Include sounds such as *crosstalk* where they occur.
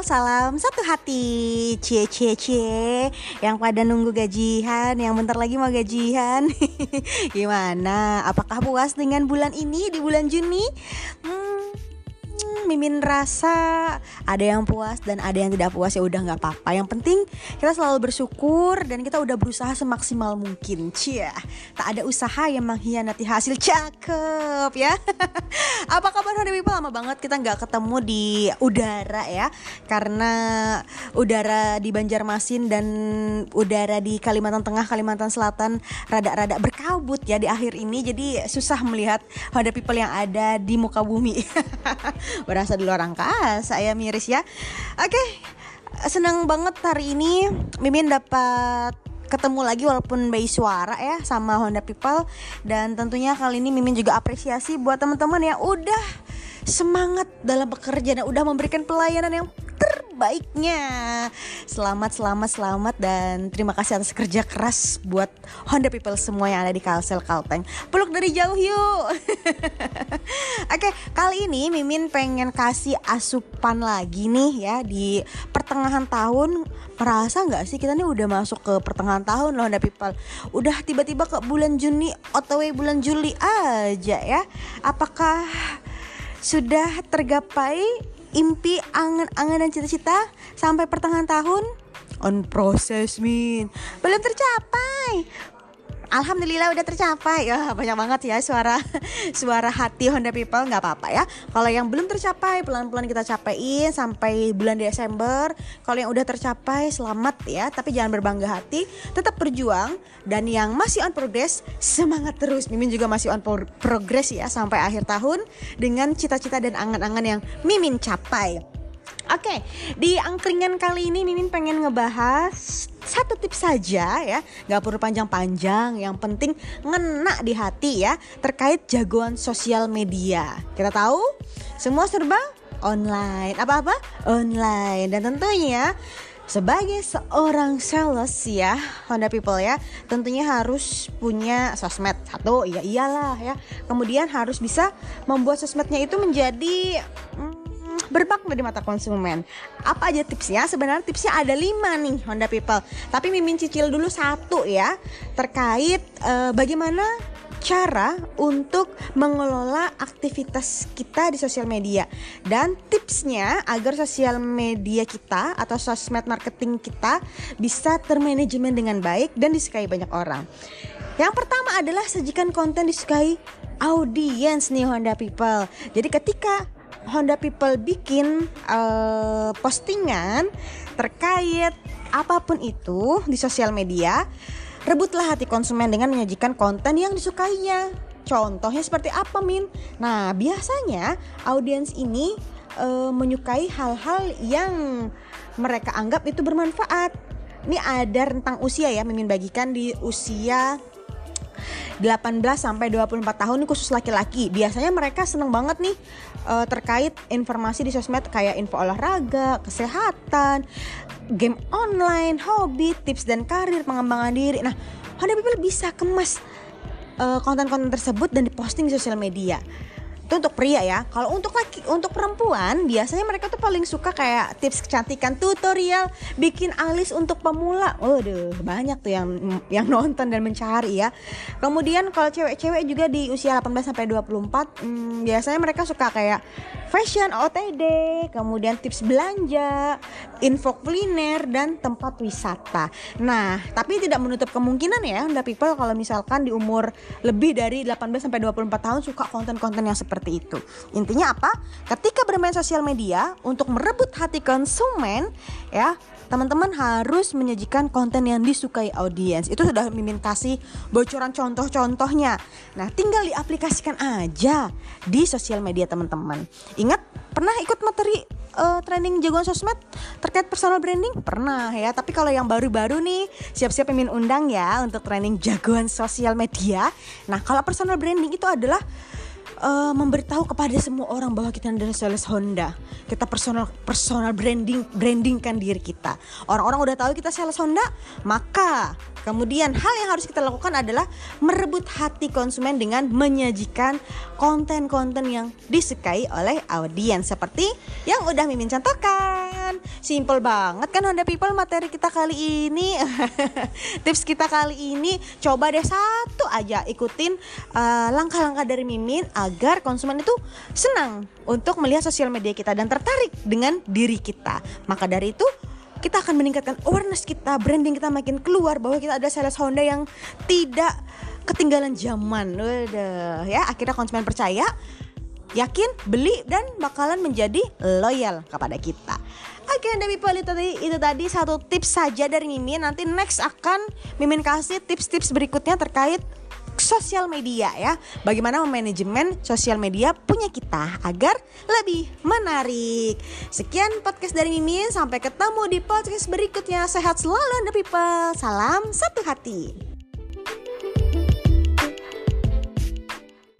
salam satu hati Cie cie cie Yang pada nunggu gajian, yang bentar lagi mau gajian *laughs* Gimana? Apakah puas dengan bulan ini di bulan Juni? Hmm, Mimin rasa ada yang puas dan ada yang tidak puas ya udah nggak apa-apa. Yang penting kita selalu bersyukur dan kita udah berusaha semaksimal mungkin. Cia, tak ada usaha yang mengkhianati hasil cakep ya. *laughs* apa kabar hari people? Lama banget kita nggak ketemu di udara ya, karena udara di Banjarmasin dan udara di Kalimantan Tengah, Kalimantan Selatan rada-rada berkabut ya di akhir ini. Jadi susah melihat Honda people yang ada di muka bumi. *laughs* berasa di luar angkasa ya miris ya. Oke senang banget hari ini Mimin dapat ketemu lagi walaupun bayi suara ya sama Honda People. Dan tentunya kali ini Mimin juga apresiasi buat teman-teman yang udah semangat dalam bekerja dan udah memberikan pelayanan yang terbaiknya. Selamat, selamat, selamat dan terima kasih atas kerja keras buat Honda People semua yang ada di Kalsel Kalteng. Peluk dari jauh yuk. *laughs* Oke, kali ini Mimin pengen kasih asupan lagi nih ya di pertengahan tahun. Merasa nggak sih kita nih udah masuk ke pertengahan tahun loh Honda People. Udah tiba-tiba ke bulan Juni otw bulan Juli aja ya. Apakah sudah tergapai impi, angan-angan dan cita-cita sampai pertengahan tahun? On proses min. Belum tercapai Alhamdulillah udah tercapai. Ya banyak banget ya suara *laughs* suara hati Honda People. Nggak apa-apa ya. Kalau yang belum tercapai pelan-pelan kita capain sampai bulan Desember. Kalau yang udah tercapai selamat ya. Tapi jangan berbangga hati. Tetap berjuang. Dan yang masih on progress semangat terus. Mimin juga masih on progress ya sampai akhir tahun dengan cita-cita dan angan-angan yang Mimin capai Oke, di angkringan kali ini Mimin pengen ngebahas satu tips saja ya, nggak perlu panjang-panjang. Yang penting ngena di hati ya terkait jagoan sosial media. Kita tahu semua serba online, apa-apa? Online. Dan tentunya sebagai seorang sales ya Honda People ya tentunya harus punya sosmed. Satu ya iyalah ya. Kemudian harus bisa membuat sosmednya itu menjadi hmm, bermakna di mata konsumen. Apa aja tipsnya? Sebenarnya tipsnya ada lima nih Honda People. Tapi Mimin cicil dulu satu ya terkait uh, bagaimana cara untuk mengelola aktivitas kita di sosial media dan tipsnya agar sosial media kita atau sosmed marketing kita bisa termanajemen dengan baik dan disukai banyak orang. Yang pertama adalah sajikan konten disukai audiens nih Honda People. Jadi ketika Honda People bikin uh, postingan terkait apa pun itu di sosial media, rebutlah hati konsumen dengan menyajikan konten yang disukainya. Contohnya seperti apa, Min? Nah, biasanya audiens ini uh, menyukai hal-hal yang mereka anggap itu bermanfaat. Ini ada rentang usia ya, Mimin bagikan di usia 18 sampai 24 tahun khusus laki-laki. Biasanya mereka seneng banget nih uh, terkait informasi di sosmed kayak info olahraga, kesehatan, game online, hobi, tips dan karir, pengembangan diri. Nah, Honda People bisa kemas eh, konten-konten uh, tersebut dan diposting di sosial media itu untuk pria ya. Kalau untuk laki untuk perempuan biasanya mereka tuh paling suka kayak tips kecantikan tutorial bikin alis untuk pemula. Waduh banyak tuh yang yang nonton dan mencari ya. Kemudian kalau cewek-cewek juga di usia 18 sampai 24 hmm, biasanya mereka suka kayak fashion OTD kemudian tips belanja info kuliner dan tempat wisata. Nah tapi tidak menutup kemungkinan ya Honda People kalau misalkan di umur lebih dari 18 sampai 24 tahun suka konten-konten yang seperti seperti itu. Intinya apa? Ketika bermain sosial media untuk merebut hati konsumen, ya teman-teman harus menyajikan konten yang disukai audiens. Itu sudah mimin kasih bocoran contoh-contohnya. Nah, tinggal diaplikasikan aja di sosial media teman-teman. Ingat, pernah ikut materi uh, training jagoan sosmed terkait personal branding? Pernah ya, tapi kalau yang baru-baru nih siap-siap mimin undang ya untuk training jagoan sosial media. Nah, kalau personal branding itu adalah uh, memberitahu kepada semua orang bahwa kita adalah sales Honda. Kita personal personal branding brandingkan diri kita. Orang-orang udah tahu kita sales Honda, maka kemudian hal yang harus kita lakukan adalah merebut hati konsumen dengan menyajikan konten-konten yang disukai oleh audiens seperti yang udah Mimin contohkan. Simple banget kan Honda People materi kita kali ini. *laughs* Tips kita kali ini coba deh satu aja ikutin uh, langkah-langkah dari Mimin agar konsumen itu senang untuk melihat sosial media kita dan tertarik dengan diri kita. Maka dari itu kita akan meningkatkan awareness kita, branding kita makin keluar bahwa kita ada sales Honda yang tidak ketinggalan zaman. Waduh, ya akhirnya konsumen percaya, yakin, beli dan bakalan menjadi loyal kepada kita. Oke, okay, people itu tadi itu tadi satu tips saja dari Mimin. Nanti next akan Mimin kasih tips-tips berikutnya terkait sosial media ya. Bagaimana memanajemen sosial media punya kita agar lebih menarik. Sekian podcast dari Mimin, sampai ketemu di podcast berikutnya. Sehat selalu Anda people. Salam satu hati.